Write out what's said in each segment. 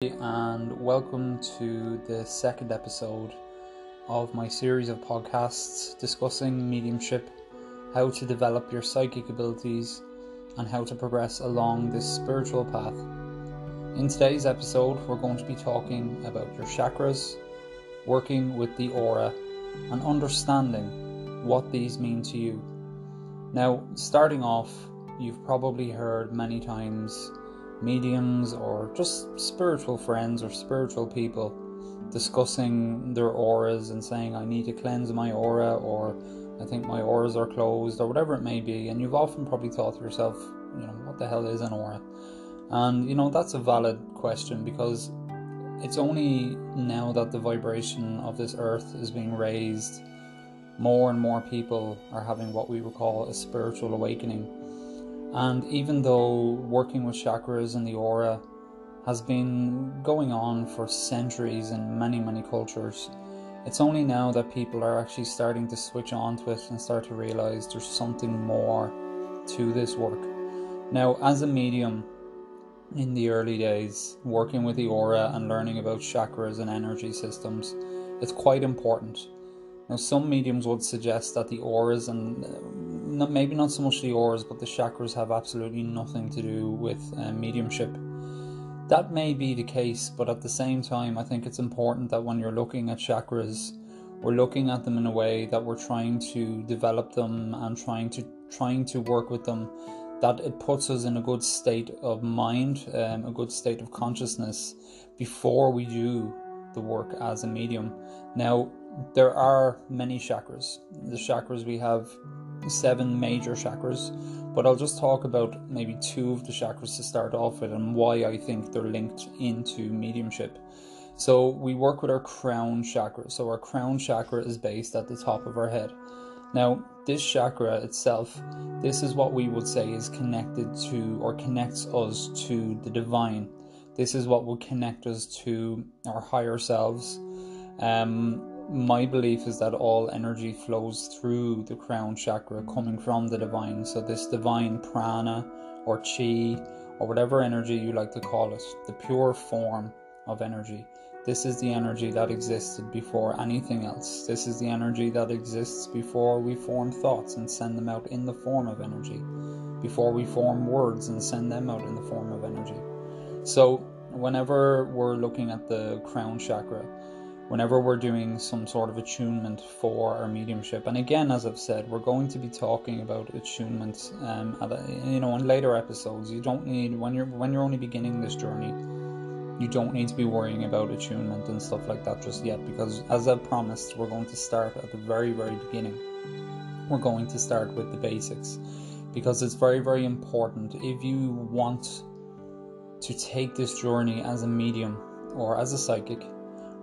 and welcome to the second episode of my series of podcasts discussing mediumship, how to develop your psychic abilities, and how to progress along this spiritual path. In today's episode, we're going to be talking about your chakras, working with the aura, and understanding what these mean to you. Now, starting off, you've probably heard many times mediums or just spiritual friends or spiritual people discussing their auras and saying, I need to cleanse my aura, or I think my auras are closed, or whatever it may be. And you've often probably thought to yourself, you know, what the hell is an aura? And, you know, that's a valid question because it's only now that the vibration of this earth is being raised, more and more people are having what we would call a spiritual awakening and even though working with chakras and the aura has been going on for centuries in many, many cultures, it's only now that people are actually starting to switch on to it and start to realize there's something more to this work. Now, as a medium, in the early days, working with the aura and learning about chakras and energy systems, it's quite important. Now, some mediums would suggest that the auras and uh, not, maybe not so much the auras, but the chakras have absolutely nothing to do with uh, mediumship. That may be the case, but at the same time, I think it's important that when you're looking at chakras, we're looking at them in a way that we're trying to develop them and trying to trying to work with them that it puts us in a good state of mind, um, a good state of consciousness before we do the work as a medium. Now, there are many chakras. The chakras we have seven major chakras, but I'll just talk about maybe two of the chakras to start off with and why I think they're linked into mediumship. So we work with our crown chakra. So our crown chakra is based at the top of our head. Now, this chakra itself, this is what we would say is connected to or connects us to the divine. This is what will connect us to our higher selves. Um, my belief is that all energy flows through the crown chakra coming from the divine. So, this divine prana or chi or whatever energy you like to call it, the pure form of energy. This is the energy that existed before anything else. This is the energy that exists before we form thoughts and send them out in the form of energy, before we form words and send them out in the form of energy. So, whenever we're looking at the crown chakra, whenever we're doing some sort of attunement for our mediumship. And again, as I've said, we're going to be talking about attunement. Um, a, you know, in later episodes, you don't need when you're when you're only beginning this journey. You don't need to be worrying about attunement and stuff like that just yet, because as I promised, we're going to start at the very, very beginning. We're going to start with the basics, because it's very, very important if you want to take this journey as a medium or as a psychic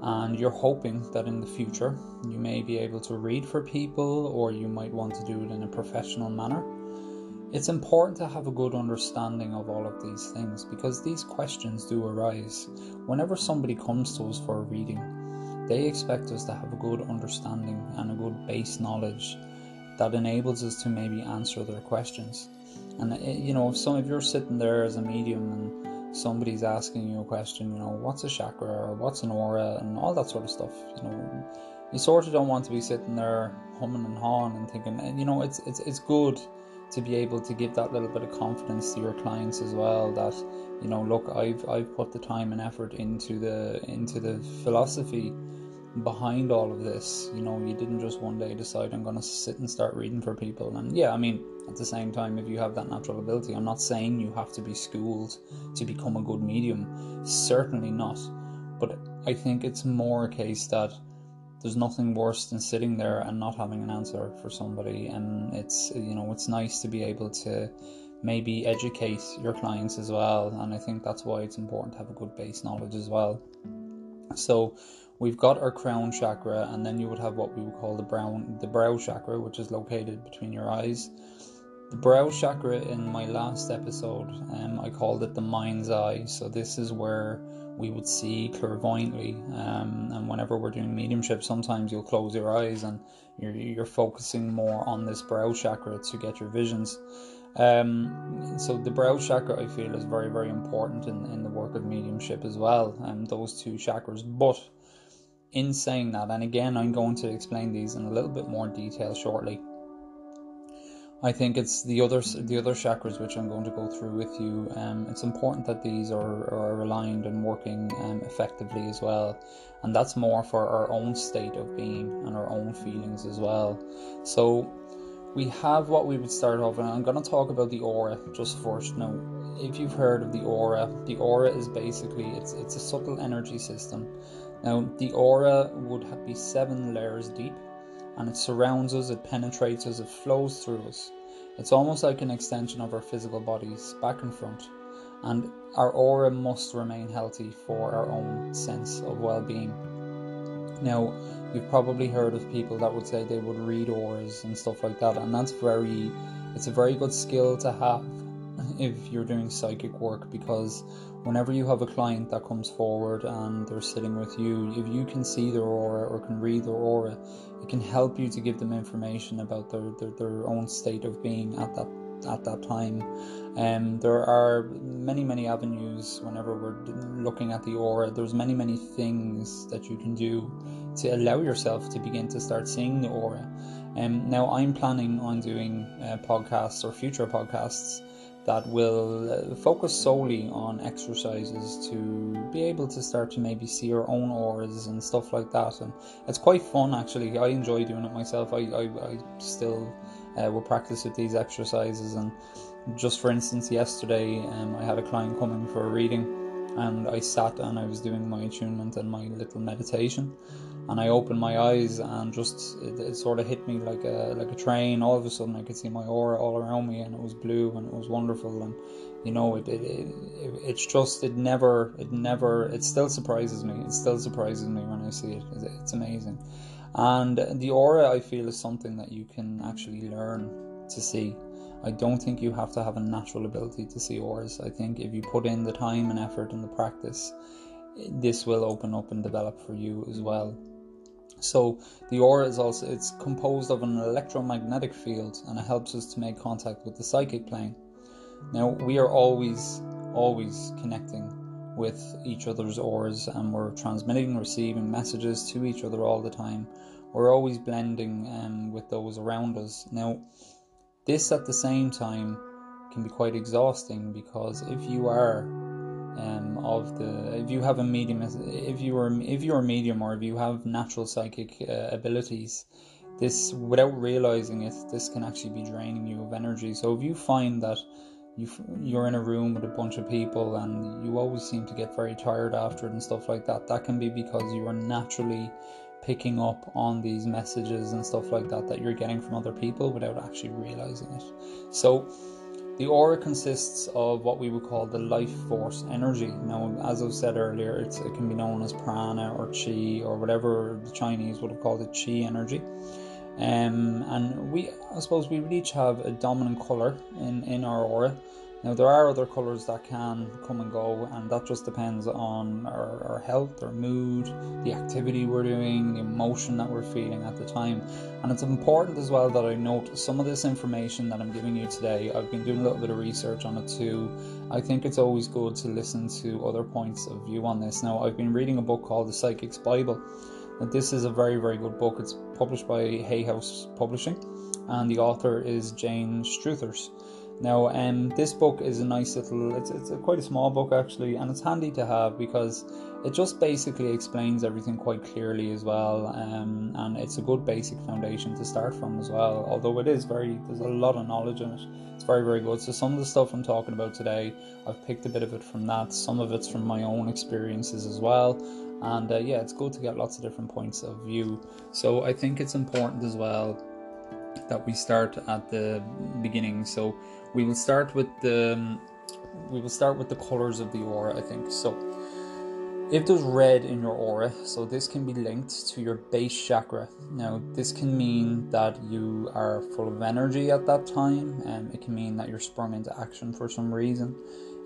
and you're hoping that in the future you may be able to read for people or you might want to do it in a professional manner. It's important to have a good understanding of all of these things because these questions do arise. Whenever somebody comes to us for a reading, they expect us to have a good understanding and a good base knowledge that enables us to maybe answer their questions. And eh, you know, if some if you're sitting there as a medium and somebody's asking you a question, you know, what's a chakra or what's an aura and all that sort of stuff, you know, you sort of don't want to be sitting there humming and hawing and thinking, and you know, it's it's it's good to be able to give that little bit of confidence to your clients as well that you know look I've I've put the time and effort into the into the philosophy behind all of this. You know you didn't just one day decide I'm going to sit and start reading for people. And yeah I mean at the same time, if you have that natural ability, I'm not saying you have to be schooled to become a good medium. Certainly not. But I think it's more a case that there's nothing worse than sitting there and not having an answer for somebody. And it's, you know, it's nice to be able to maybe educate your clients as well. And I think that's why it's important to have a good base knowledge as well. So, we've got our crown chakra and then you would have what we would call the brown the brow chakra which is located between your eyes the brow chakra in my last episode, um, I called it the mind's eye. So this is where we would see clairvoyantly. Um, and whenever we're doing mediumship, sometimes you'll close your eyes and you're, you're focusing more on this brow chakra to get your visions. Um, so the brow chakra, I feel, is very, very important in, in the work of mediumship as well. And um, those two chakras. But in saying that, and again, I'm going to explain these in a little bit more detail shortly. I think it's the other the other chakras which I'm going to go through with you. Um, it's important that these are, are aligned and working um, effectively as well, and that's more for our own state of being and our own feelings as well. So we have what we would start off, and I'm going to talk about the aura just first. Now, if you've heard of the aura, the aura is basically it's it's a subtle energy system. Now, the aura would be seven layers deep, and it surrounds us, it penetrates us, it flows through us. It's almost like an extension of our physical bodies, back and front, and our aura must remain healthy for our own sense of well-being. Now, you've probably heard of people that would say they would read auras and stuff like that, and that's very, it's a very good skill to have if you're doing psychic work because whenever you have a client that comes forward and they're sitting with you, if you can see their aura or can read their aura, it can help you to give them information about their, their, their own state of being at that at that time. Um, there are many, many avenues whenever we're looking at the aura. There's many, many things that you can do to allow yourself to begin to start seeing the aura. Um, now, I'm planning on doing uh, podcasts or future podcasts that will uh, focus solely on exercises to be able to start to maybe see your own auras and stuff like that. And it's quite fun actually. I enjoy doing it myself. I, I, I still uh, will practice with these exercises. And just for instance, yesterday um, I had a client coming for a reading and I sat and I was doing my attunement and my little meditation and I opened my eyes and just it, it, sort of hit me like a like a train. All of a sudden, I could see my aura all around me, and it was blue and it was wonderful. And you know, it, it, it it's just it never it never it still surprises me. It still surprises me when I see it. It's amazing. And the aura, I feel, is something that you can actually learn to see. I don't think you have to have a natural ability to see auras. I think if you put in the time and effort and the practice, this will open up and develop for you as well. So the aura is also it's composed of an electromagnetic field and it helps us to make contact with the psychic plane. Now we are always always connecting with each other's auras and we're transmitting receiving messages to each other all the time. We're always blending um, with those around us. Now this at the same time can be quite exhausting because if you are um, of the if you have a medium if you are if you're a medium or if you have natural psychic uh, abilities this without realizing it this can actually be draining you of energy. So if you find that you you're in a room with a bunch of people and you always seem to get very tired after it and stuff like that that can be because you are naturally picking up on these messages and stuff like that that you're getting from other people without actually realizing it so the aura consists of what we would call the life force energy. Now, as I've said earlier, it can be known as prana or chi or whatever the Chinese would have called it, chi energy. Um, and we, I suppose, we would each have a dominant color in, in our aura. Now, there are other colours that can come and go, and that just depends on our, our health, our mood, the activity we're doing, the emotion that we're feeling at the time. And it's important as well that I note some of this information that I'm giving you today. I've been doing a little bit of research on it too. I think it's always good to listen to other points of view on this. Now, I've been reading a book called The Psychic's Bible. Now, this is a very, very good book. It's published by Hay House Publishing, and the author is Jane Struthers. Now, um, this book is a nice little, it's, it's a, quite a small book actually, and it's handy to have because it just basically explains everything quite clearly as well, um, and it's a good basic foundation to start from as well. Although it is very, there's a lot of knowledge in it. It's very, very good. So, some of the stuff I'm talking about today, I've picked a bit of it from that, some of it's from my own experiences as well. And uh, yeah, it's good to get lots of different points of view. So, I think it's important as well that we start at the beginning. So, we will start with the we will start with the colors of the aura. I think so. If there's red in your aura, so this can be linked to your base chakra. Now, this can mean that you are full of energy at that time, and it can mean that you're sprung into action for some reason.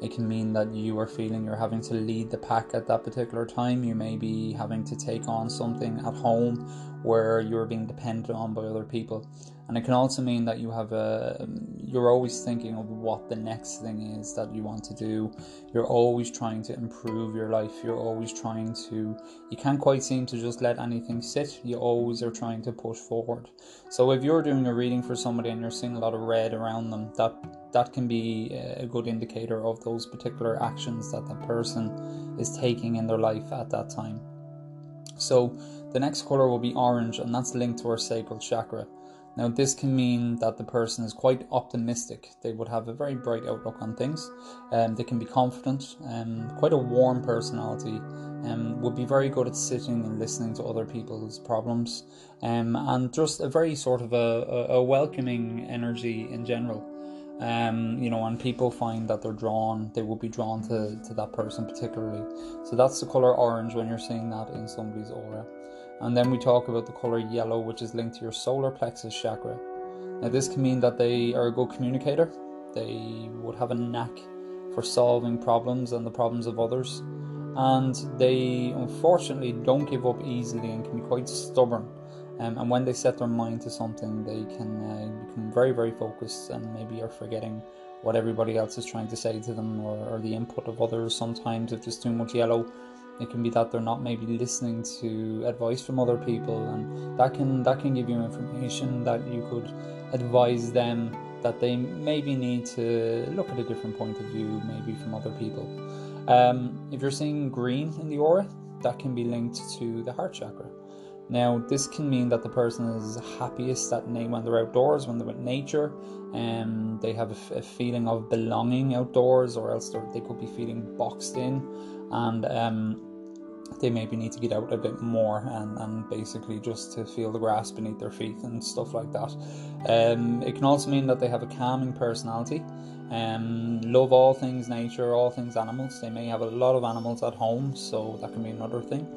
It can mean that you are feeling you're having to lead the pack at that particular time. You may be having to take on something at home where you're being dependent on by other people and it can also mean that you have a um, you're always thinking of what the next thing is that you want to do. You're always trying to improve your life. You're always trying to you can't quite seem to just let anything sit. You always are trying to push forward. So if you're doing a reading for somebody and you're seeing a lot of red around them that that can be uh, a good indicator of those particular actions that that person is taking in their life at that time. So the next color will be orange and that's linked to our sacral chakra now, this can mean that the person is quite optimistic. They would have a very bright outlook on things. Um, they can be confident, and quite a warm personality, um, would be very good at sitting and listening to other people's problems, um, and just a very sort of a, a, welcoming energy in general. Um, you know, and people find that they're drawn, they will be drawn to, to that person particularly. So that's the color orange when you're seeing that in somebody's aura. And then we talk about the color yellow, which is linked to your solar plexus chakra. Now, this can mean that they are a good communicator, they would have a knack for solving problems and the problems of others, and they unfortunately don't give up easily and can be quite stubborn. Um, and when they set their mind to something, they can uh, become very, very focused and maybe are forgetting what everybody else is trying to say to them or, or the input of others. Sometimes, if there's too much yellow, it can be that they're not maybe listening to advice from other people, and that can that can give you information that you could advise them that they maybe need to look at a different point of view, maybe from other people. Um, if you're seeing green in the aura, that can be linked to the heart chakra. Now, this can mean that the person is happiest at when they're outdoors, when they're with nature, and um, they have a, feeling of belonging outdoors, or else they could be feeling boxed in, and um, they maybe need to get out a bit more and, and basically just to feel the grass beneath their feet and stuff like that. Um, it can also mean that they have a calming personality. Um, love all things nature, all things animals. They may have a lot of animals at home, so that can be another thing.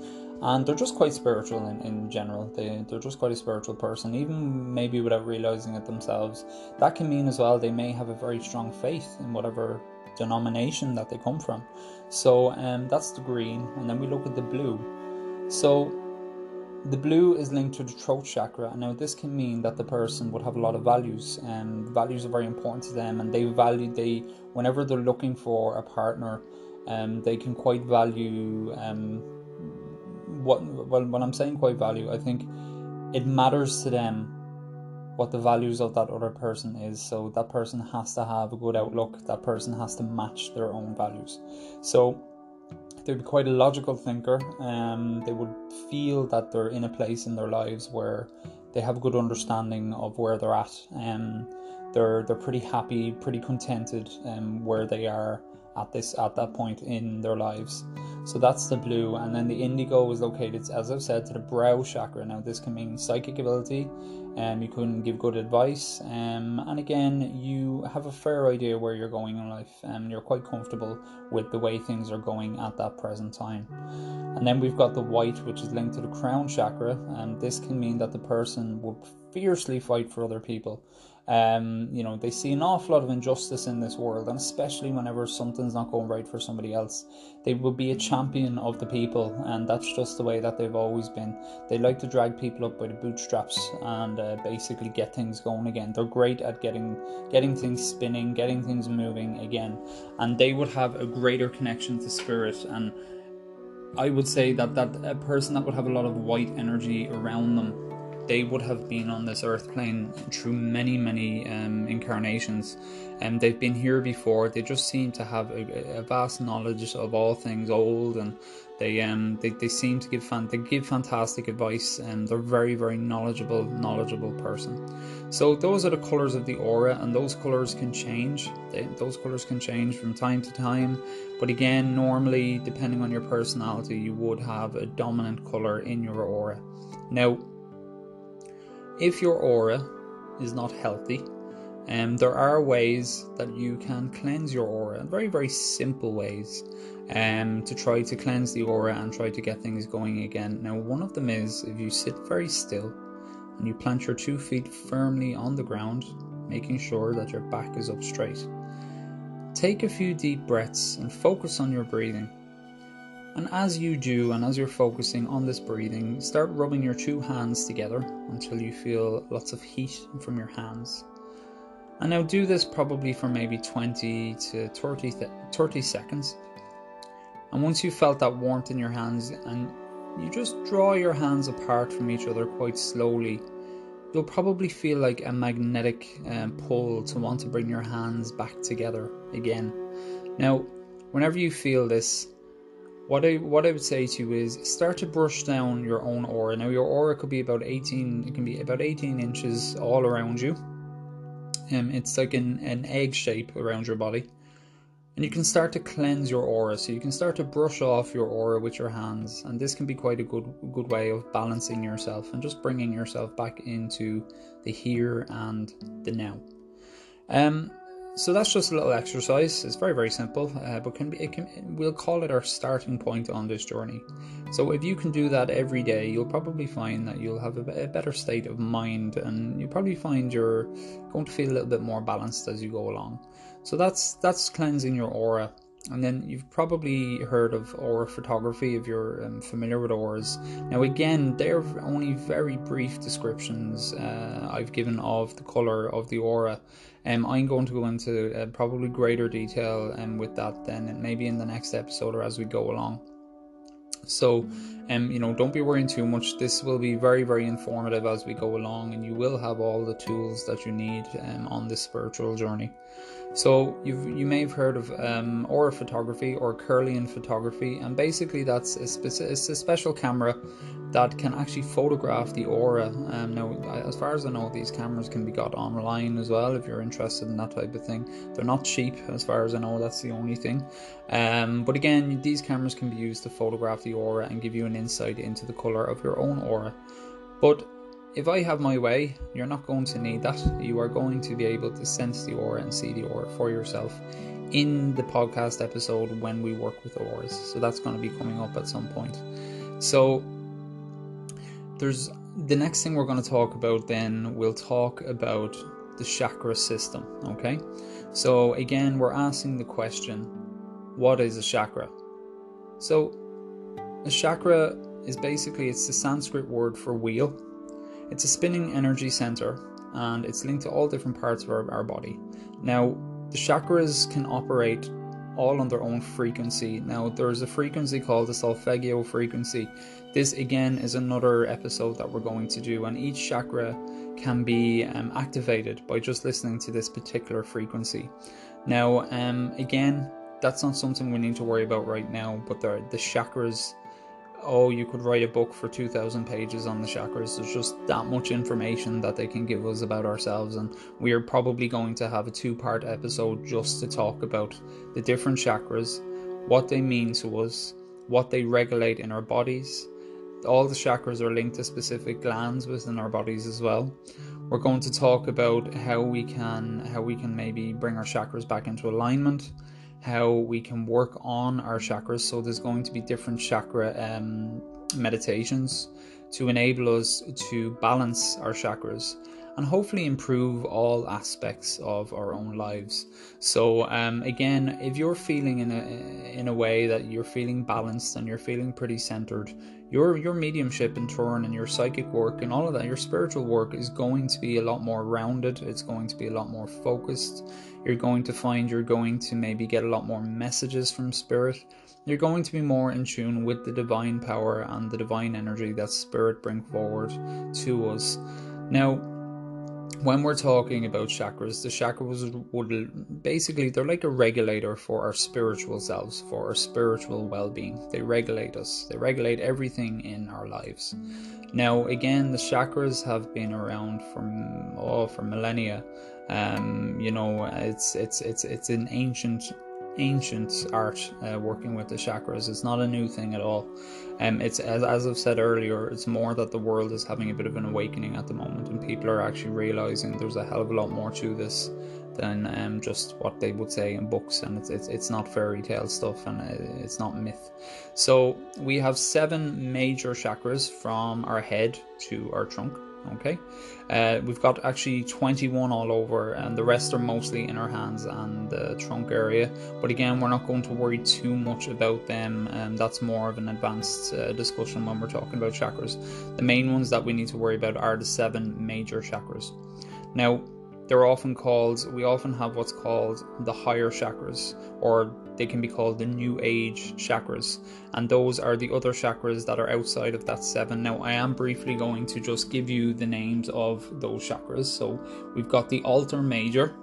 And they're just quite spiritual in, in general. They, they're just quite a spiritual person, even maybe without realizing it themselves. That can mean as well they may have a very strong faith in whatever denomination that they come from. So um, that's the green, and then we look at the blue. So the blue is linked to the throat chakra. Now, this can mean that the person would have a lot of values, and values are very important to them, and they value they whenever they're looking for a partner, um, they can quite value um, what well when I'm saying quite value, I think it matters to them what the values of that other person is. So that person has to have a good outlook, that person has to match their own values. So they'd be quite a logical thinker. Um, they would feel that they're in a place in their lives where they have a good understanding of where they're at. Um, they're they're pretty happy, pretty contented um, where they are at this at that point in their lives. So that's the blue, and then the indigo is located, as I've said, to the brow chakra. Now this can mean psychic ability, um, you can give good advice, um, and again you have a fair idea where you're going in life, and you're quite comfortable with the way things are going at that present time. And then we've got the white, which is linked to the crown chakra, and this can mean that the person will fiercely fight for other people. Um, you know, they see an awful lot of injustice in this world, and especially whenever something's not going right for somebody else, they will be a champion of the people, and that's just the way that they've always been. They like to drag people up by the bootstraps and uh, basically get things going again. They're great at getting getting things spinning, getting things moving again, and they would have a greater connection to spirit and. I would say that that a person that would have a lot of white energy around them they would have been on this earth plane through many, many um, incarnations. And um, they've been here before. They just seem to have a, a vast knowledge of all things old, and they um they, they seem to give fan they give fantastic advice, and they're very, very knowledgeable, knowledgeable person. So those are the colors of the aura, and those colors can change. They, those colors can change from time to time, but again, normally depending on your personality, you would have a dominant color in your aura. Now if your aura is not healthy, um, there are ways that you can cleanse your aura, very, very simple ways um, to try to cleanse the aura and try to get things going again. Now, one of them is if you sit very still and you plant your two feet firmly on the ground, making sure that your back is up straight. Take a few deep breaths and focus on your breathing. And as you do, and as you're focusing on this breathing, start rubbing your two hands together until you feel lots of heat from your hands. And now do this probably for maybe 20 to 30, 30 seconds. And once you've felt that warmth in your hands and you just draw your hands apart from each other quite slowly, you'll probably feel like a magnetic um, pull to want to bring your hands back together again. Now, whenever you feel this, what I what I would say to you is start to brush down your own aura. Now your aura could be about 18 it can be about 18 inches all around you. Um, it's like an, an egg shape around your body. And you can start to cleanse your aura. So you can start to brush off your aura with your hands. And this can be quite a good good way of balancing yourself and just bringing yourself back into the here and the now. Um, so that's just a little exercise. It's very very simple, uh, but can be can we'll call it our starting point on this journey. So if you can do that every day, you'll probably find that you'll have a, a better state of mind, and you'll probably find you're going to feel a little bit more balanced as you go along. So that's that's cleansing your aura. And then you've probably heard of aura photography if you're um, familiar with auras. Now, again, they're only very brief descriptions uh, I've given of the color of the aura. Um, I'm going to go into uh, probably greater detail um, with that then, maybe in the next episode or as we go along. So, um, you know, don't be worrying too much. This will be very, very informative as we go along, and you will have all the tools that you need um, on this spiritual journey. So you've you may have heard of um, aura photography or Kirlian photography, and basically that's a, speci- it's a special camera that can actually photograph the aura. Um, now, as far as I know, these cameras can be got online as well if you're interested in that type of thing. They're not cheap, as far as I know. That's the only thing. Um, but again, these cameras can be used to photograph the aura and give you an insight into the color of your own aura. But if I have my way, you're not going to need that. You are going to be able to sense the aura and see the aura for yourself in the podcast episode when we work with auras. So that's going to be coming up at some point. So there's the next thing we're going to talk about then we'll talk about the chakra system, okay? So again, we're asking the question, what is a chakra? So a chakra is basically it's the Sanskrit word for wheel it's a spinning energy center and it's linked to all different parts of our, our body. Now, the chakras can operate all on their own frequency. Now, there's a frequency called the Solfeggio frequency. This, again, is another episode that we're going to do, and each chakra can be um, activated by just listening to this particular frequency. Now, um, again, that's not something we need to worry about right now, but the, the chakras oh, you could write a book for 2,000 pages on the chakras. There's just that much information that they can give us about ourselves, and we are probably going to have a two part episode just to talk about the different chakras, what they mean to us, what they regulate in our bodies. All the chakras are linked to specific glands within our bodies as well. We're going to talk about how we can how we can maybe bring our chakras back into alignment how we can work on our chakras. So there's going to be different chakra um, meditations to enable us to balance our chakras and hopefully improve all aspects of our own lives. So um, again, if you're feeling in a in a way that you're feeling balanced and you're feeling pretty centered, your your mediumship in turn and your psychic work and all of that, your spiritual work is going to be a lot more rounded. It's going to be a lot more focused. You're going to find you're going to maybe get a lot more messages from spirit. You're going to be more in tune with the divine power and the divine energy that spirit bring forward to us. Now, when we're talking about chakras, the chakras would basically they're like a regulator for our spiritual selves, for our spiritual well-being. They regulate us. They regulate everything in our lives. Now, again, the chakras have been around for oh for millennia. Um, you know, it's it's it's it's an ancient ancient art uh, working with the chakras. It's not a new thing at all. Um, it's as, as I've said earlier, it's more that the world is having a bit of an awakening at the moment, and people are actually realizing there's a hell of a lot more to this than um, just what they would say in books, and it's it's, it's not fairy tale stuff, and uh, it's not myth. So we have seven major chakras from our head to our trunk. Okay, uh, we've got actually 21 all over, and the rest are mostly in our hands and the trunk area. But again, we're not going to worry too much about them, and um, that's more of an advanced uh, discussion when we're talking about chakras. The main ones that we need to worry about are the seven major chakras. Now, they're often called, we often have what's called the higher chakras, or they can be called the new age chakras. And those are the other chakras that are outside of that seven. Now, I am briefly going to just give you the names of those chakras. So, we've got the alta major.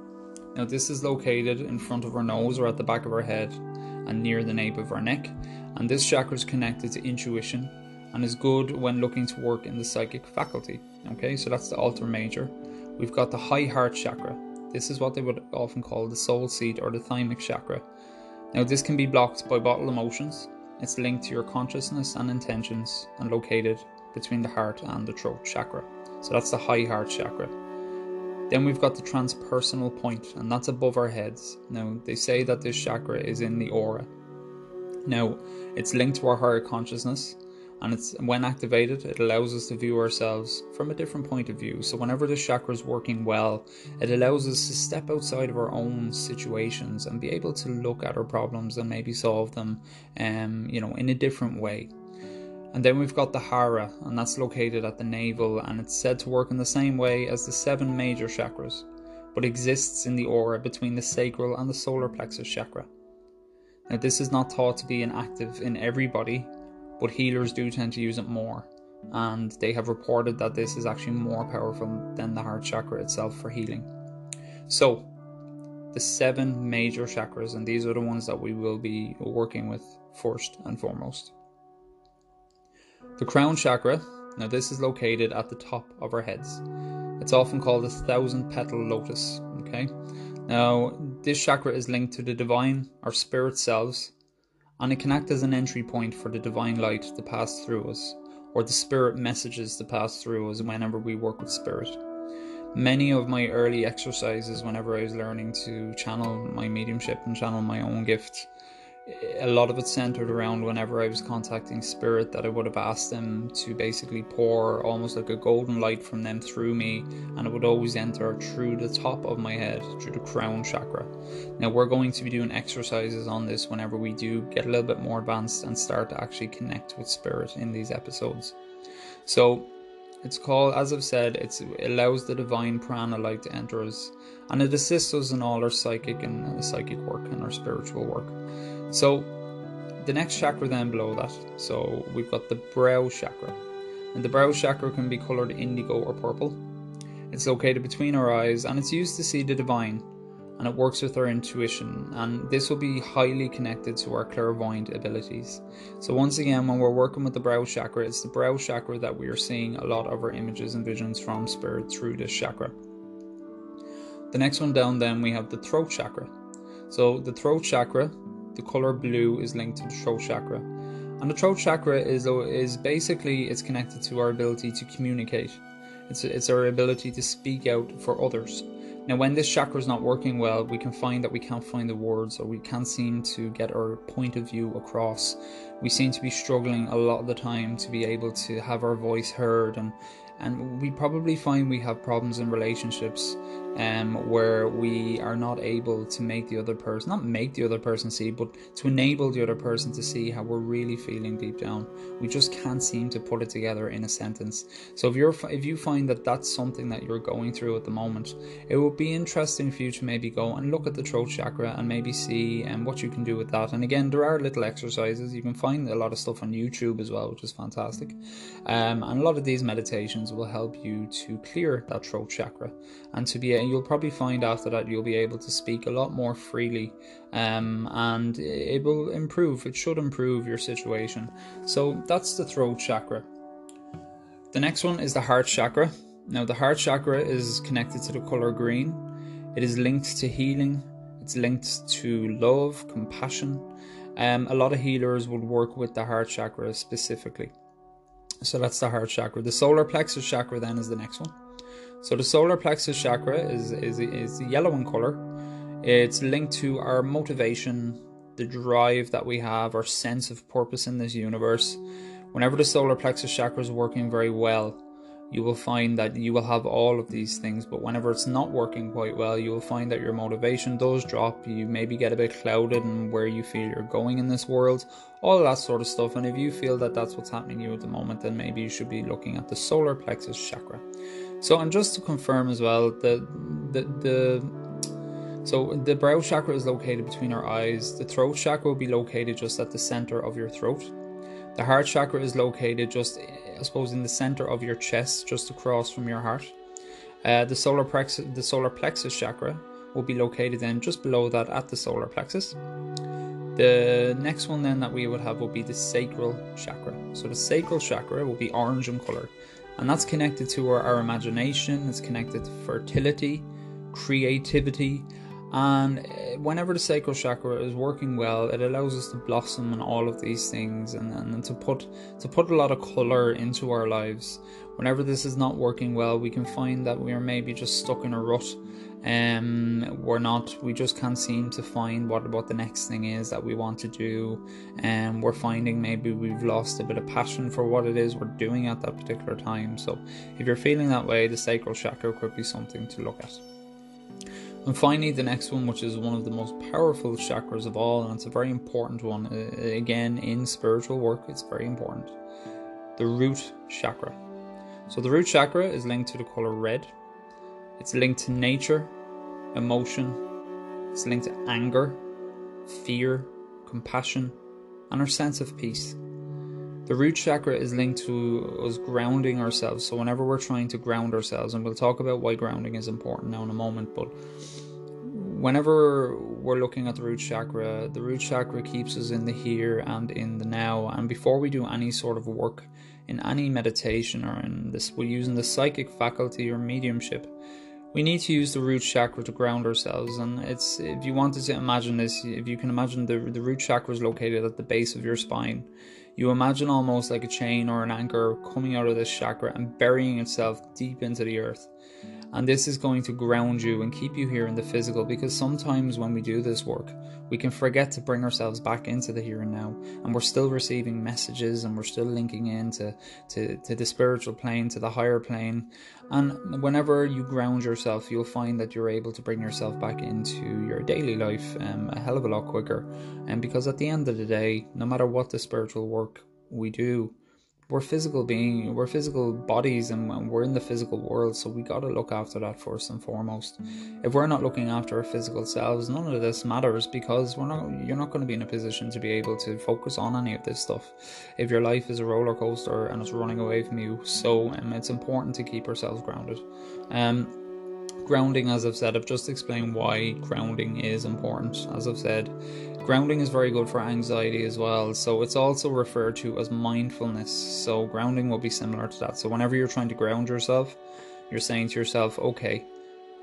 Now, this is located in front of our nose or at the back of our head and near the nape of our neck. And this chakra is connected to intuition and is good when looking to work in the psychic faculty. Okay, so that's the alta major. We've got the high heart chakra. This is what they would often call the soul seat or the thymic chakra. Now, this can be blocked by bottled emotions. It's linked to your consciousness and intentions and located between the heart and the throat chakra. So that's the high heart chakra. Then we've got the transpersonal point, and that's above our heads. Now, they say that this chakra is in the aura. Now, it's linked to our higher consciousness and it's when activated it allows us to view ourselves from a different point of view. So whenever the chakra is working well it allows us to step outside of our own situations and be able to look at our problems and maybe solve them um, you know in a different way. And then we've got the hara and that's located at the navel and it's said to work in the same way as the seven major chakras but exists in the aura between the sacral and the solar plexus chakra. Now this is not thought to be an active in everybody but healers do tend to use it more. And they have reported that this is actually more powerful than the heart chakra itself for healing. So, the seven major chakras, and these are the ones that we will be working with first and foremost. The crown chakra, now this is located at the top of our heads. It's often called the thousand petal lotus. Okay, now this chakra is linked to the divine our spirit selves and it can act as an entry point for the divine light to pass through us, or the spirit messages to pass through us whenever we work with spirit. Many of my early exercises, whenever I was learning to channel my mediumship and channel my own gift, a lot of it centered around whenever I was contacting spirit that I would have asked them to basically pour almost like a golden light from them through me, and it would always enter through the top of my head, through the crown chakra. Now, we're going to be doing exercises on this whenever we do get a little bit more advanced and start to actually connect with spirit in these episodes. So, it's called, as I've said, it allows the divine prana light to enter us, and it assists us in all our psychic and uh, psychic work and our spiritual work. So the next chakra then below that, so we've got the brow chakra. And the brow chakra can be colored indigo or purple. It's located between our eyes and it's used to see the divine and it works with our intuition and this will be highly connected to our clairvoyant abilities. So once again when we're working with the brow chakra, it's the brow chakra that we are seeing a lot of our images and visions from spirit through this chakra. The next one down then we have the throat chakra. So the throat chakra the color blue is linked to the throat chakra. And the throat chakra is is basically it's connected to our ability to communicate. It's it's our ability to speak out for others. Now, when this chakra is not working well, we can find that we can't find the words or we can't seem to get our point of view across. We seem to be struggling a lot of the time to be able to have our voice heard and and we probably find we have problems in relationships um, where we are not able to make the other person not make the other person see but to enable the other person to see how we're really feeling deep down. We just can't seem to put it together in a sentence. So if you're if you find that that's something that you're going through at the moment it would be interesting for you to maybe go and look at the throat chakra and maybe see um, what you can do with that. And again there are little exercises. You can find a lot of stuff on youtube as well which is fantastic. Um, and a lot of these meditations will help you to clear that throat chakra and to be you'll probably find after that you'll be able to speak a lot more freely um, and it will improve it should improve your situation. So that's the throat chakra. The next one is the heart chakra. Now the heart chakra is connected to the color green. It is linked to healing. It's linked to love compassion. Um, a lot of healers would work with the heart chakra specifically. So that's the heart chakra. The solar plexus chakra then is the next one. So the solar plexus chakra is is is yellow in color. It's linked to our motivation, the drive that we have, our sense of purpose in this universe. Whenever the solar plexus chakra is working very well, you will find that you will have all of these things. But whenever it's not working quite well, you will find that your motivation does drop. You maybe get a bit clouded in where you feel you're going in this world, all that sort of stuff. And if you feel that that's what's happening to you at the moment, then maybe you should be looking at the solar plexus chakra. So, and just to confirm as well, the the the so the brow chakra is located between our eyes. The throat chakra will be located just at the center of your throat. The heart chakra is located just, I suppose, in the center of your chest, just across from your heart. Uh, the solar plexus, the solar plexus chakra, will be located then just below that at the solar plexus. The next one then that we would have will be the sacral chakra. So the sacral chakra will be orange in color, and that's connected to our, our imagination. It's connected to fertility, creativity, and uh, whenever the sacral chakra is working well, it allows us to blossom in all of these things and, and to put to put a lot of color into our lives. Whenever this is not working well, we can find that we are maybe just stuck in a rut. Um, we're not. We just can't seem to find what what the next thing is that we want to do, and um, we're finding maybe we've lost a bit of passion for what it is we're doing at that particular time. So, if you're feeling that way, the sacral chakra could be something to look at. And finally, the next one, which is one of the most powerful chakras of all, and it's a very important one, uh, again, in spiritual work, it's very important the root chakra. So, the root chakra is linked to the color red, it's linked to nature, emotion, it's linked to anger, fear, compassion, and our sense of peace. The root chakra is linked to us grounding ourselves. So, whenever we're trying to ground ourselves, and we'll talk about why grounding is important now in a moment, but whenever we're looking at the root chakra, the root chakra keeps us in the here and in the now. And before we do any sort of work in any meditation or in this, we're using the psychic faculty or mediumship. We need to use the root chakra to ground ourselves, and it's if you wanted to imagine this, if you can imagine the the root chakra is located at the base of your spine, you imagine almost like a chain or an anchor coming out of this chakra and burying itself deep into the earth. And this is going to ground you and keep you here in the physical because sometimes when we do this work, we can forget to bring ourselves back into the here and now. And we're still receiving messages and we're still linking in to, to, to the spiritual plane, to the higher plane. And whenever you ground yourself, you'll find that you're able to bring yourself back into your daily life um, a hell of a lot quicker. And because at the end of the day, no matter what the spiritual work we do, we're physical being we're physical bodies and we're in the physical world so we got to look after that first and foremost. If we're not looking after our physical selves none of this matters because we're not you're not going to be in a position to be able to focus on any of this stuff. If your life is a roller coaster and it's running away from you so um, it's important to keep ourselves grounded. Um grounding as i've said i've just explained why grounding is important as i've said Grounding is very good for anxiety as well, so it's also referred to as mindfulness. So, grounding will be similar to that. So, whenever you're trying to ground yourself, you're saying to yourself, okay,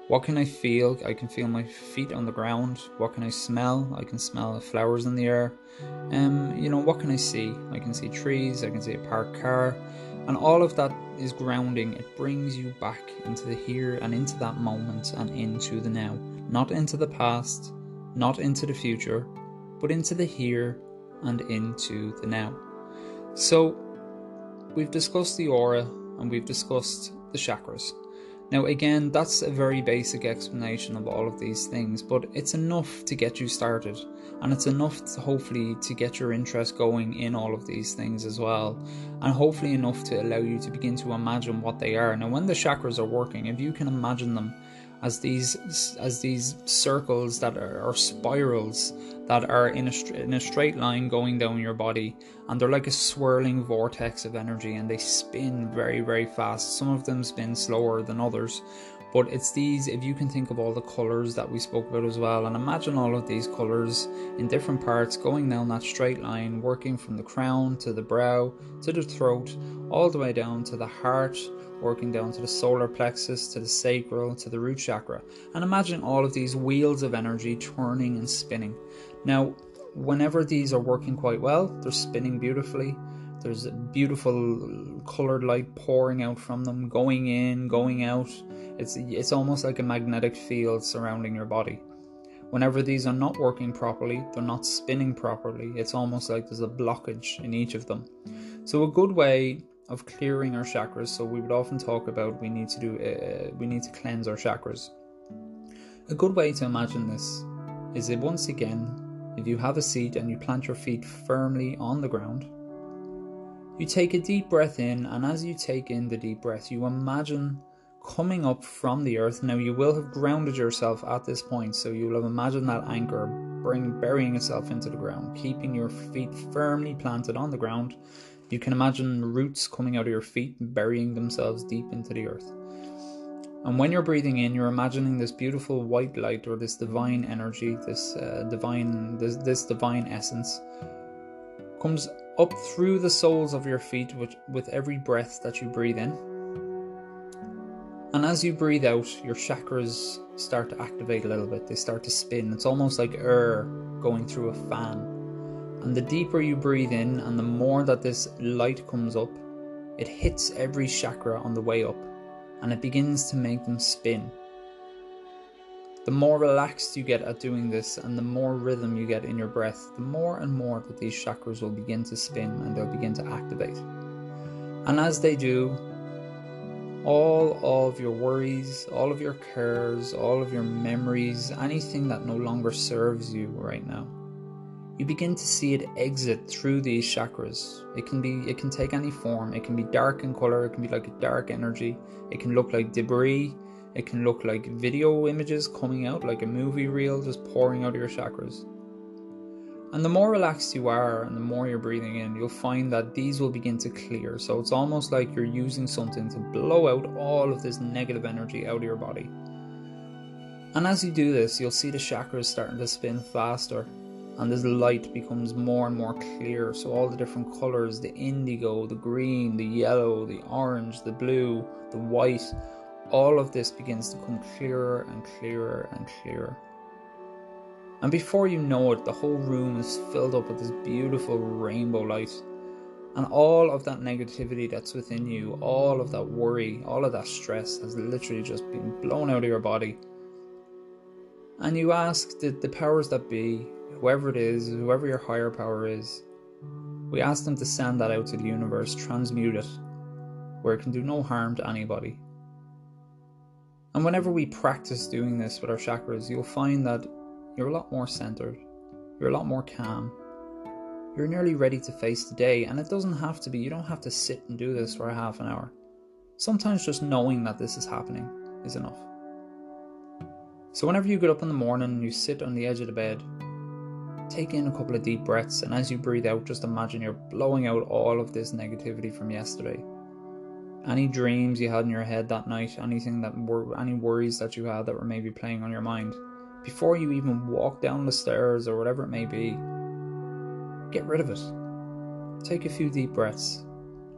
what can I feel? I can feel my feet on the ground. What can I smell? I can smell flowers in the air. Um, you know, what can I see? I can see trees, I can see a parked car. And all of that is grounding. It brings you back into the here and into that moment and into the now. Not into the past, not into the future, but into the here and into the now. So, we've discussed the aura and we've discussed the chakras. Now, again, that's a very basic explanation of all of these things, but it's enough to get you started, and it's enough to hopefully to get your interest going in all of these things as well, and hopefully enough to allow you to begin to imagine what they are. Now, when the chakras are working, if you can imagine them as these as these circles that are or spirals that are in a, in a straight line going down your body and they're like a swirling vortex of energy and they spin very very fast some of them spin slower than others but it's these if you can think of all the colors that we spoke about as well and imagine all of these colors in different parts going down that straight line working from the crown to the brow to the throat all the way down to the heart working down to the solar plexus, to the sacral, to the root chakra. And imagine all of these wheels of energy turning and spinning. Now, whenever these are working quite well, they're spinning beautifully. There's a beautiful colored light pouring out from them, going in, going out. It's it's almost like a magnetic field surrounding your body. Whenever these are not working properly, they're not spinning properly. It's almost like there's a blockage in each of them. So a good way of clearing our chakras. So we would often talk about we need to do uh, we need to cleanse our chakras. A good way to imagine this is that once again, if you have a seat and you plant your feet firmly on the ground, you take a deep breath in, and as you take in the deep breath, you imagine coming up from the earth. Now you will have grounded yourself at this point, so you will have imagined that anchor bring, burying itself into the ground, keeping your feet firmly planted on the ground. You can imagine roots coming out of your feet, burying themselves deep into the earth. And when you're breathing in, you're imagining this beautiful white light or this divine energy, this uh, divine, this, this divine essence, comes up through the soles of your feet with, with every breath that you breathe in. And as you breathe out, your chakras start to activate a little bit. They start to spin. It's almost like air going through a fan. And the deeper you breathe in, and the more that this light comes up, it hits every chakra on the way up and it begins to make them spin. The more relaxed you get at doing this and the more rhythm you get in your breath, the more and more that these chakras will begin to spin and they'll begin to activate. And as they do, all of your worries, all of your cares, all of your memories, anything that no longer serves you right now, you begin to see it exit through these chakras. It can be it can take any form. It can be dark in color, it can be like a dark energy, it can look like debris, it can look like video images coming out like a movie reel just pouring out of your chakras. And the more relaxed you are and the more you're breathing in, you'll find that these will begin to clear. So it's almost like you're using something to blow out all of this negative energy out of your body. And as you do this, you'll see the chakras starting to spin faster and this light becomes more and more clear. So, all the different colors the indigo, the green, the yellow, the orange, the blue, the white all of this begins to come clearer and clearer and clearer. And before you know it, the whole room is filled up with this beautiful rainbow light. And all of that negativity that's within you, all of that worry, all of that stress has literally just been blown out of your body. And you ask the, the powers that be, whoever it is, whoever your higher power is, we ask them to send that out to the universe, transmute it, where it can do no harm to anybody. And whenever we practice doing this with our chakras, you'll find that you're a lot more centered, you're a lot more calm, you're nearly ready to face the day. And it doesn't have to be, you don't have to sit and do this for a half an hour. Sometimes just knowing that this is happening is enough. So, whenever you get up in the morning and you sit on the edge of the bed Take in a couple of deep breaths, and as you breathe out, just imagine you're blowing out all of this negativity from yesterday. Any dreams you had in your head that night, anything that were any worries that you had that were maybe playing on your mind, before you even walk down the stairs or whatever it may be, get rid of it. Take a few deep breaths.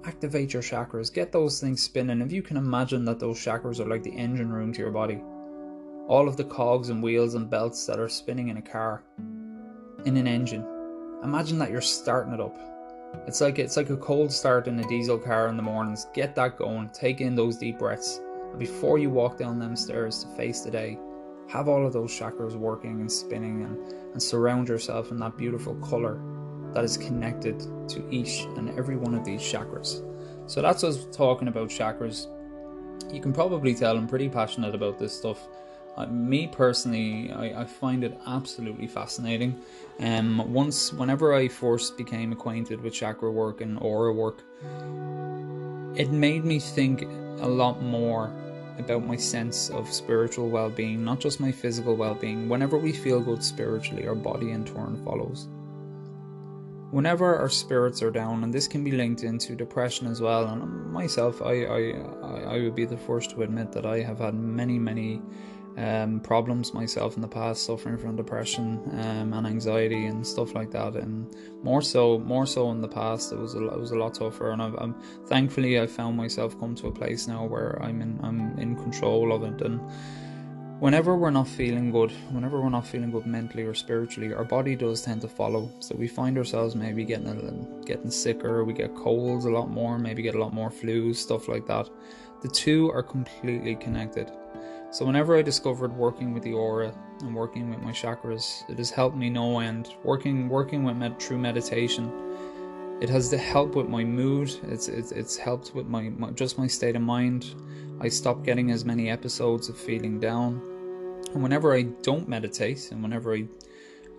Activate your chakras. Get those things spinning. If you can imagine that those chakras are like the engine room to your body, all of the cogs and wheels and belts that are spinning in a car, in an engine. Imagine that you're starting it up. It's like it's like a cold start in a diesel car in the mornings. Get that going. Take in those deep breaths. And before you walk down them stairs to face the day, have all of those chakras working and spinning and, and surround yourself in that beautiful color that is connected to each and every one of these chakras. So that's us talking about chakras. You can probably tell I'm pretty passionate about this stuff me personally, I, I, find it absolutely fascinating. Um, once, whenever I first became acquainted with chakra work and aura work, it made me think a lot more about my sense of spiritual well being, not just my physical well being. Whenever we feel good spiritually, our body in turn follows. Whenever our spirits are down, and this can be linked into depression as well, and myself, I, I, I would be the first to admit that I have had many, many um, problems myself in the past, suffering from depression um, and anxiety and stuff like that, and more so, more so in the past, it was a, it was a lot tougher. And i am thankfully I found myself come to a place now where I'm in I'm in control of it. And whenever we're not feeling good, whenever we're not feeling good mentally or spiritually, our body does tend to follow. So we find ourselves maybe getting a, getting sicker, we get colds a lot more, maybe get a lot more flu, stuff like that. The two are completely connected. So, whenever I discovered working with the aura and working with my chakras, it has helped me no end. Working, working with med- meditation It has to help with my mood. It's it's, it's helped with my, my just my state of mind. I stop getting as many episodes of feeling down. And whenever I don't meditate, and whenever I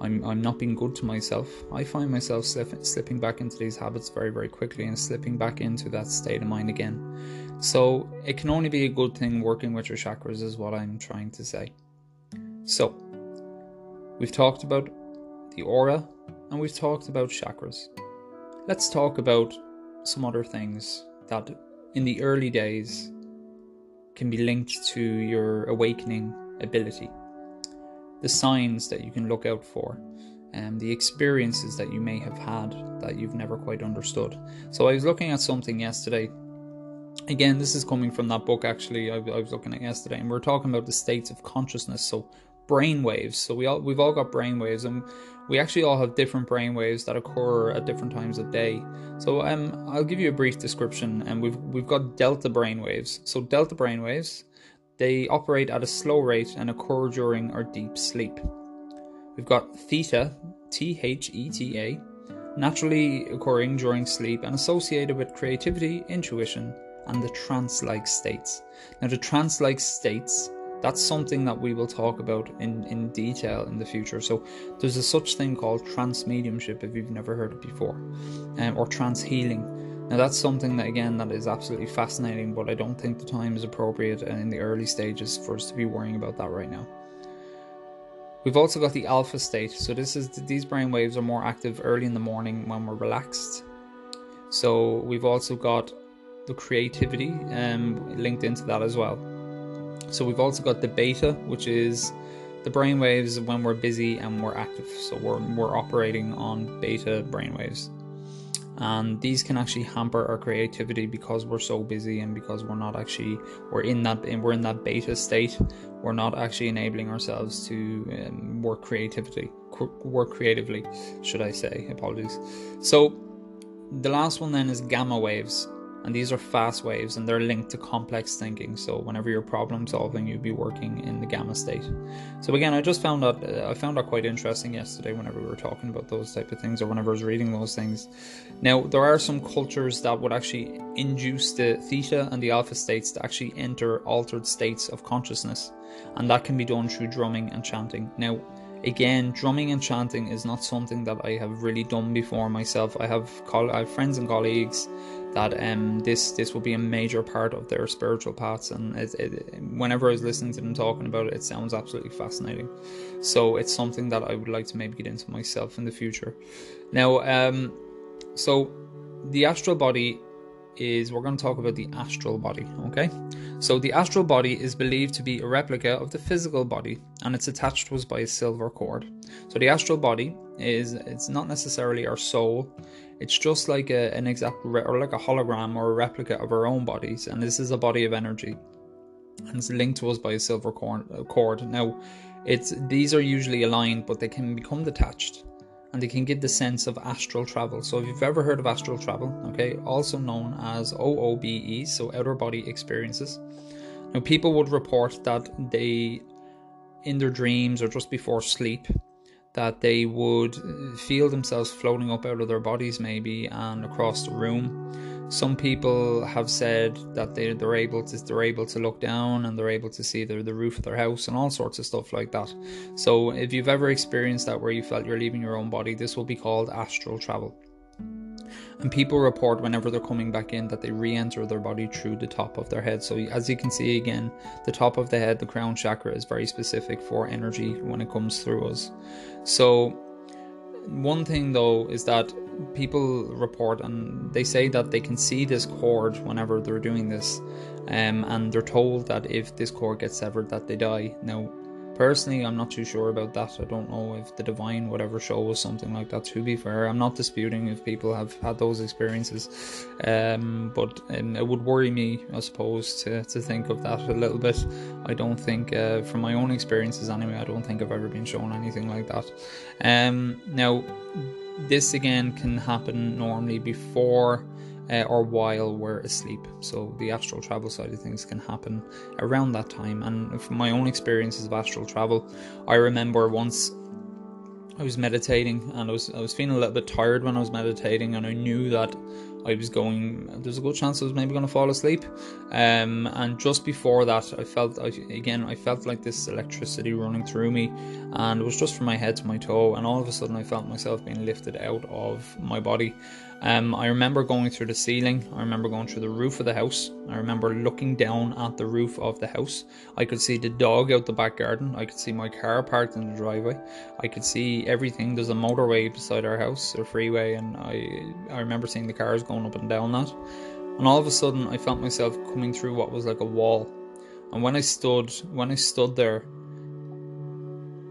I'm, I'm not being good to myself, I find myself slip, slipping back into these habits very, very quickly and slipping back into that state of mind again. So it can only be a good thing working with your chakras, is what I'm trying to say. So, we've talked about the aura and we've talked about chakras. Let's talk about some other things that in the early days can be linked to your awakening ability the signs that you can look out for, and the experiences that you may have had that you've never quite understood. So I was looking at something yesterday. Again, this is coming from that book actually I, I was looking at yesterday, and we are talking about the states of consciousness. So brain waves. So we all we've all got brain waves, and we actually all have different brain waves that occur at different times of day. So um, I'll give you a brief description, and we've we've got delta brain waves. So delta brain waves they operate at a slow rate and occur during our deep sleep. We've got theta, T H E T A, naturally occurring during sleep and associated with creativity, intuition, and the trance like states. Now, the trance like states, that's something that we will talk about in, in detail in the future. So, there's a such thing called trance mediumship if you've never heard it before, um, or trance healing. Now that's something that again that is absolutely fascinating, but I don't think the time is appropriate and in the early stages for us to be worrying about that right now. We've also got the alpha state. So this is these brain waves are more active early in the morning when we're relaxed. So we've also got the creativity um, linked into that as well. So we've also got the beta, which is the brain waves when we're busy and we're active. So we're we're operating on beta brain waves and these can actually hamper our creativity because we're so busy and because we're not actually we're in that we're in that beta state. We're not actually enabling ourselves to um, work creatively work creatively should i say. Apologies. So the last one then is gamma waves and these are fast waves and they're linked to complex thinking. So whenever you're problem solving you'll be working in the gamma state. So again i just found that uh, i found that quite interesting yesterday whenever we were talking about those type of things or whenever i was reading those things. Now there are some cultures that would actually induce the theta and the alpha states to actually enter altered states of consciousness. And that can be done through drumming and chanting. Now again drumming and chanting is not something that i have really done before myself. I have, col- I have friends and colleagues that um this this will be a major part of their spiritual paths and it, it, whenever I was listening to them talking about it it sounds absolutely fascinating. So it's something that I would like to maybe get into myself in the future. Now um so the astral body is we're going to talk about the astral body okay? So the astral body is believed to be a replica of the physical body and it's attached to us by a silver cord. So the astral body is it's not necessarily our soul it's just like a, an exact or like a hologram or a replica of our own bodies, and this is a body of energy, and it's linked to us by a silver cord. Now, it's these are usually aligned, but they can become detached, and they can give the sense of astral travel. So, if you've ever heard of astral travel, okay, also known as OOBE, so outer body experiences. Now, people would report that they, in their dreams or just before sleep, that they would feel themselves floating up out of their bodies maybe and across the room. Some people have said that they, they're able to they're able to look down and they're able to see the, the roof of their house and all sorts of stuff like that. So if you've ever experienced that where you felt you're leaving your own body, this will be called astral travel. And people report whenever they're coming back in that they re enter their body through the top of their head. So, as you can see again, the top of the head, the crown chakra, is very specific for energy when it comes through us. So, one thing though is that people report and they say that they can see this cord whenever they're doing this, um, and they're told that if this cord gets severed, that they die. Now, Personally, I'm not too sure about that. I don't know if the Divine whatever show was something like that. To be fair, I'm not disputing if people have had those experiences, um, but um, it would worry me, I suppose, to, to think of that a little bit. I don't think, uh, from my own experiences anyway, I don't think I've ever been shown anything like that. Um, now, this again can happen normally before uh, or while we're asleep. So the astral travel side of things can happen around that time. And from my own experiences of astral travel, I remember once I was meditating and I was I was feeling a little bit tired when I was meditating and I knew that I was going there's a good chance I was maybe going to fall asleep um, and just before that I felt I, again I felt like this electricity running through me and it was just from my head to my toe and all of a sudden I felt myself being lifted out of my body um, I remember going through the ceiling. I remember going through the roof of the house. I remember looking down at the roof of the house. I could see the dog out the back garden. I could see my car parked in the driveway. I could see everything. There's a motorway beside our house, a freeway, and I I remember seeing the cars going up and down that. And all of a sudden, I felt myself coming through what was like a wall. And when I stood, when I stood there,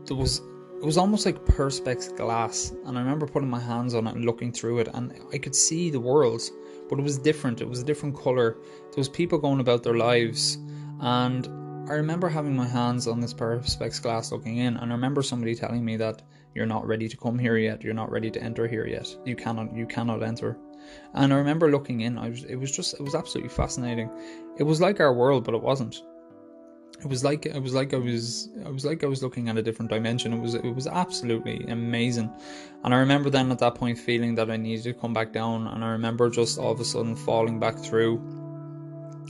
there was it was almost like perspex glass and i remember putting my hands on it and looking through it and i could see the world but it was different. It was a different color. There was people going about their lives and i remember having my hands on this perspex glass looking in and i remember somebody telling me that you're not ready to come here yet. You're not ready to enter here yet. You cannot you cannot enter. And i remember looking in i was it was just it was absolutely fascinating. It was like our world but it wasn't it was like it was like I was I was like I was looking at a different dimension. It was it was absolutely amazing, and I remember then at that point feeling that I needed to come back down, and I remember just all of a sudden falling back through,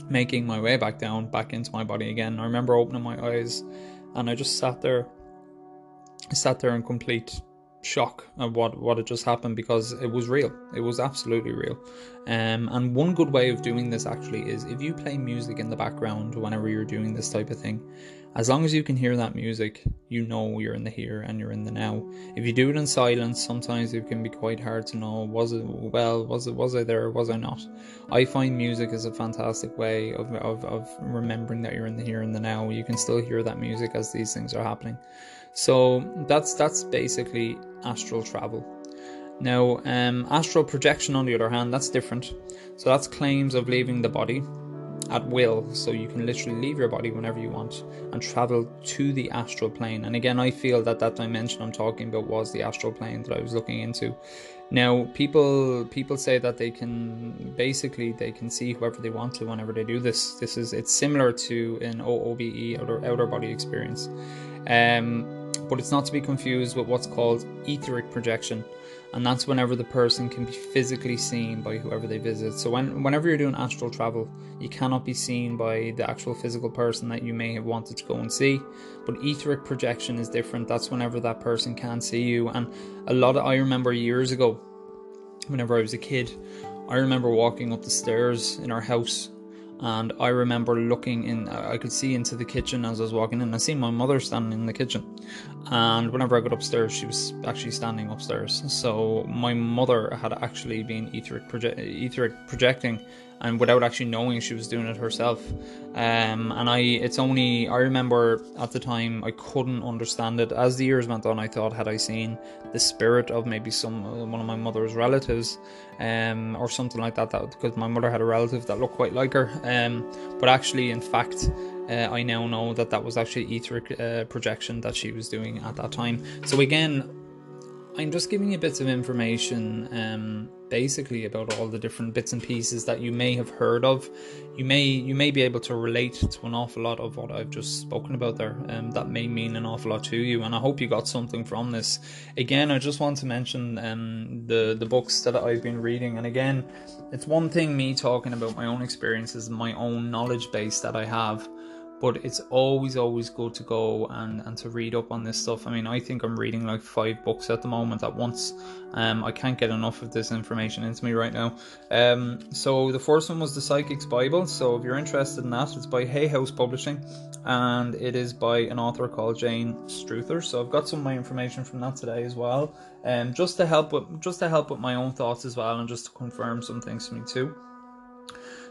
making my way back down, back into my body again. I remember opening my eyes, and I just sat there. I sat there in complete shock of what what had just happened because it was real. It was absolutely real. Um, and one good way of doing this actually is if you play music in the background whenever you're doing this type of thing. As long as you can hear that music, you know you're in the here and you're in the now. If you do it in silence, sometimes it can be quite hard to know was it well, was it was I there was I not? I find music is a fantastic way of, of, of remembering that you're in the here and the now. You can still hear that music as these things are happening. So that's that's basically astral travel. Now, um, astral projection, on the other hand, that's different. So that's claims of leaving the body at will. So you can literally leave your body whenever you want and travel to the astral plane. And again, I feel that that dimension I'm talking about was the astral plane that I was looking into. Now, people people say that they can basically they can see whoever they want to whenever they do this. This is it's similar to an OOBE or outer body experience. Um, but it's not to be confused with what's called etheric projection, and that's whenever the person can be physically seen by whoever they visit. So when whenever you're doing astral travel, you cannot be seen by the actual physical person that you may have wanted to go and see. But etheric projection is different. That's whenever that person can see you. And a lot of I remember years ago, whenever I was a kid, I remember walking up the stairs in our house and I remember looking in. I could see into the kitchen as I was walking in. I seen my mother standing in the kitchen, and whenever I got upstairs, she was actually standing upstairs. So my mother had actually been etheric, proje- etheric projecting and without actually knowing she was doing it herself. Um, and I, it's only I remember at the time I couldn't understand it. As the years went on, I thought had I seen the spirit of maybe some one of my mother's relatives, um, or something like that. That because my mother had a relative that looked quite like her. Um, but actually, in fact. Uh, I now know that that was actually etheric uh, projection that she was doing at that time. So again, I'm just giving you bits of information, um, basically about all the different bits and pieces that you may have heard of. You may you may be able to relate to an awful lot of what I've just spoken about there, um, that may mean an awful lot to you. And I hope you got something from this. Again, I just want to mention um, the the books that I've been reading, and again, it's one thing me talking about my own experiences, my own knowledge base that I have but it's always always good to go and and to read up on this stuff. I mean i think i'm reading like five books at the moment at once. Um i can't get enough of this information into me right now. Um so the first one was the psychic's bible. So if you're interested in that it's by hay house publishing and it is by an author called jane struther. So i've got some of my information from that today as well um just to help with just to help with my own thoughts as well and just to confirm some things for me too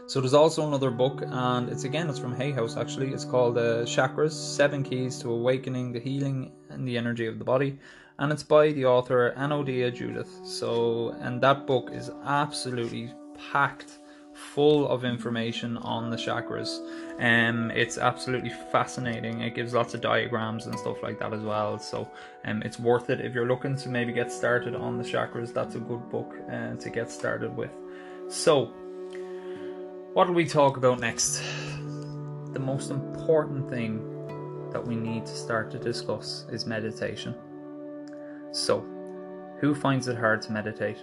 so there's also another book, and it's again it's from Hay House actually. It's called uh, Chakras: Seven Keys to Awakening the Healing and the Energy of the Body, and it's by the author Anodea Judith. So and that book is absolutely packed full of information on the chakras. Um, it's absolutely fascinating. It gives lots of diagrams and stuff like that as well. So um, it's worth it if you're looking to maybe get started on the chakras. That's a good book uh, to get started with. So what will we talk about next? The most important thing that we need to start to discuss is meditation. So, who finds it hard to meditate?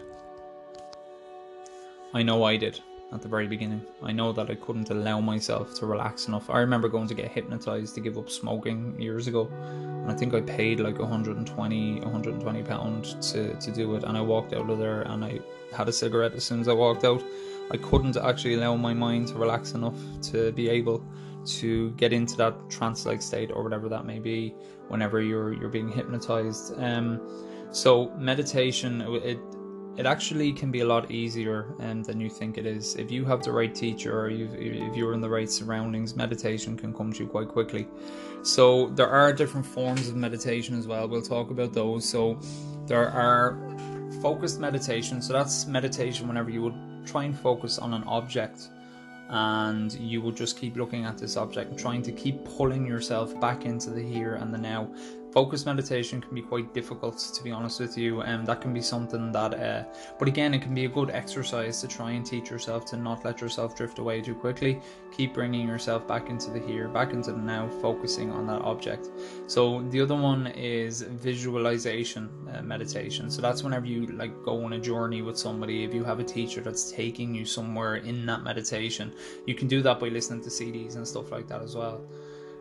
I know I did at the very beginning. I know that I couldn't allow myself to relax enough. I remember going to get hypnotized to give up smoking years ago, and I think I paid like 120, 120 pound to to do it. And I walked out of there, and I had a cigarette as soon as I walked out. I couldn't actually allow my mind to relax enough to be able to get into that trance-like state or whatever that may be whenever you're you're being hypnotized. Um, so meditation, it it actually can be a lot easier um, than you think it is. If you have the right teacher or if you're in the right surroundings, meditation can come to you quite quickly. So there are different forms of meditation as well. We'll talk about those. So there are focused meditation. So that's meditation whenever you would try and focus on an object and you will just keep looking at this object trying to keep pulling yourself back into the here and the now focus meditation can be quite difficult to be honest with you and that can be something that uh, but again it can be a good exercise to try and teach yourself to not let yourself drift away too quickly. Keep bringing yourself back into the here back into the now focusing on that object. So the other one is visualization uh, meditation. So that's whenever you like go on a journey with somebody if you have a teacher that's taking you somewhere in that meditation you can do that by listening to cds and stuff like that as well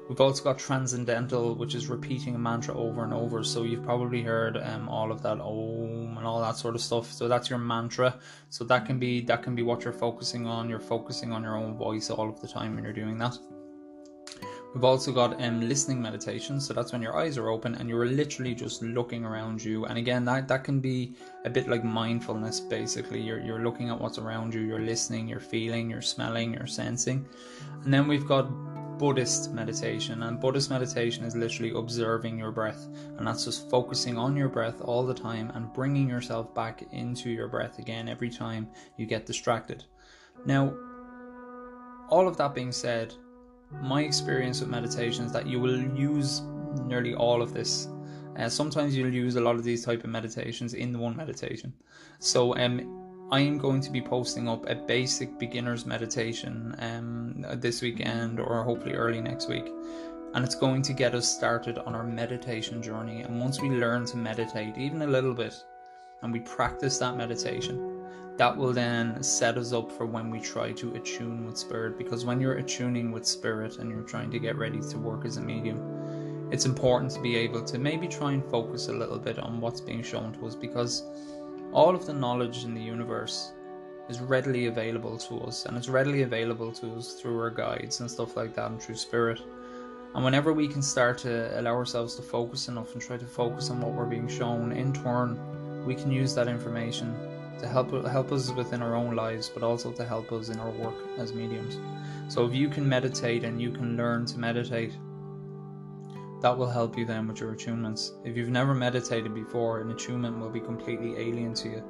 We've also got transcendental, which is repeating a mantra over and over. So you've probably heard um, all of that om and all that sort of stuff. So that's your mantra. So that can be that can be what you're focusing on. You're focusing on your own voice all of the time when you're doing that. We've also got um, listening meditation, so that's when your eyes are open and you're literally just looking around you. And again, that, that can be a bit like mindfulness. Basically, you're you're looking at what's around you, you're listening, you're feeling, you're smelling, you're sensing. And then we've got Buddhist meditation, and Buddhist meditation is literally observing your breath, and that's just focusing on your breath all the time and bringing yourself back into your breath again every time you get distracted. Now, all of that being said, my experience with meditation is that you will use nearly all of this. Uh, sometimes you'll use a lot of these type of meditations in one meditation. So, um, I am going to be posting up a basic beginner's meditation um, this weekend or hopefully early next week. And it's going to get us started on our meditation journey. And once we learn to meditate, even a little bit, and we practice that meditation, that will then set us up for when we try to attune with spirit. Because when you're attuning with spirit and you're trying to get ready to work as a medium, it's important to be able to maybe try and focus a little bit on what's being shown to us because all of the knowledge in the universe is readily available to us, and it's readily available to us through our guides and stuff like that, and through spirit. And whenever we can start to allow ourselves to focus enough and try to focus on what we're being shown, in turn, we can use that information to help help us within our own lives, but also to help us in our work as mediums. So if you can meditate and you can learn to meditate, that will help you then with your attunements. If you've never meditated before, an attunement will be completely alien to you.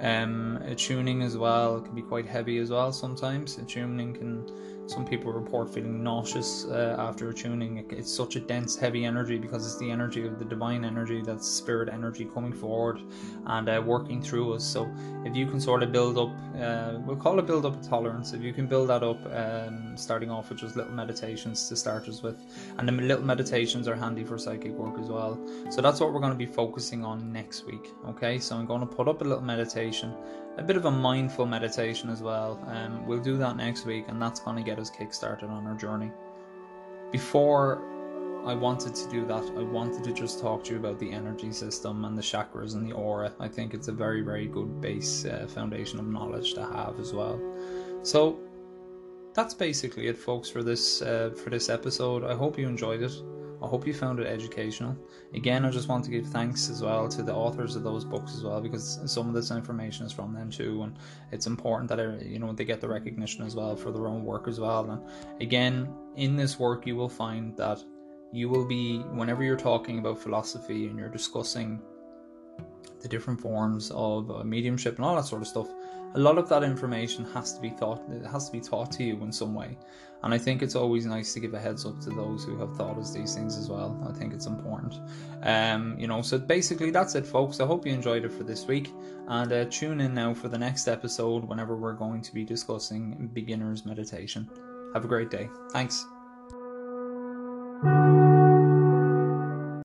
Um, tuning as well can be quite heavy as well sometimes. tuning can some people report feeling nauseous uh, after attuning. It's such a dense, heavy energy because it's the energy of the divine energy, that's spirit energy coming forward and uh, working through us. So, if you can sort of build up, uh, we'll call it build up a tolerance. If you can build that up, um, starting off with just little meditations to start us with, and the little meditations are handy for psychic work as well. So, that's what we're going to be focusing on next week. Okay, so I'm going to put up a little meditation a bit of a mindful meditation as well. Um, we'll do that next week, and that's going to get us kick-started on our journey. Before I wanted to do that, I wanted to just talk to you about the energy system and the chakras and the aura. I think it's a very, very good base uh, foundation of knowledge to have as well. So that's basically it, folks, for this uh, for this episode. I hope you enjoyed it. I hope you found it educational. Again, I just want to give thanks as well to the authors of those books as well because some of this information is from them too, and it's important that uh, you know they get the recognition as well for their own work as well. And again, in this work, you will find that you will be whenever you're talking about philosophy and you're discussing the different forms of uh, mediumship and all that sort of stuff a lot of that information has to be thought it has to be taught to you in some way and i think it's always nice to give a heads up to those who have thought of these things as well. I think it's important. Um you know so basically that's it folks. I hope you enjoyed it for this week. And uh, tune in now for the next episode whenever we're going to be discussing beginners meditation. Have a great day. Thanks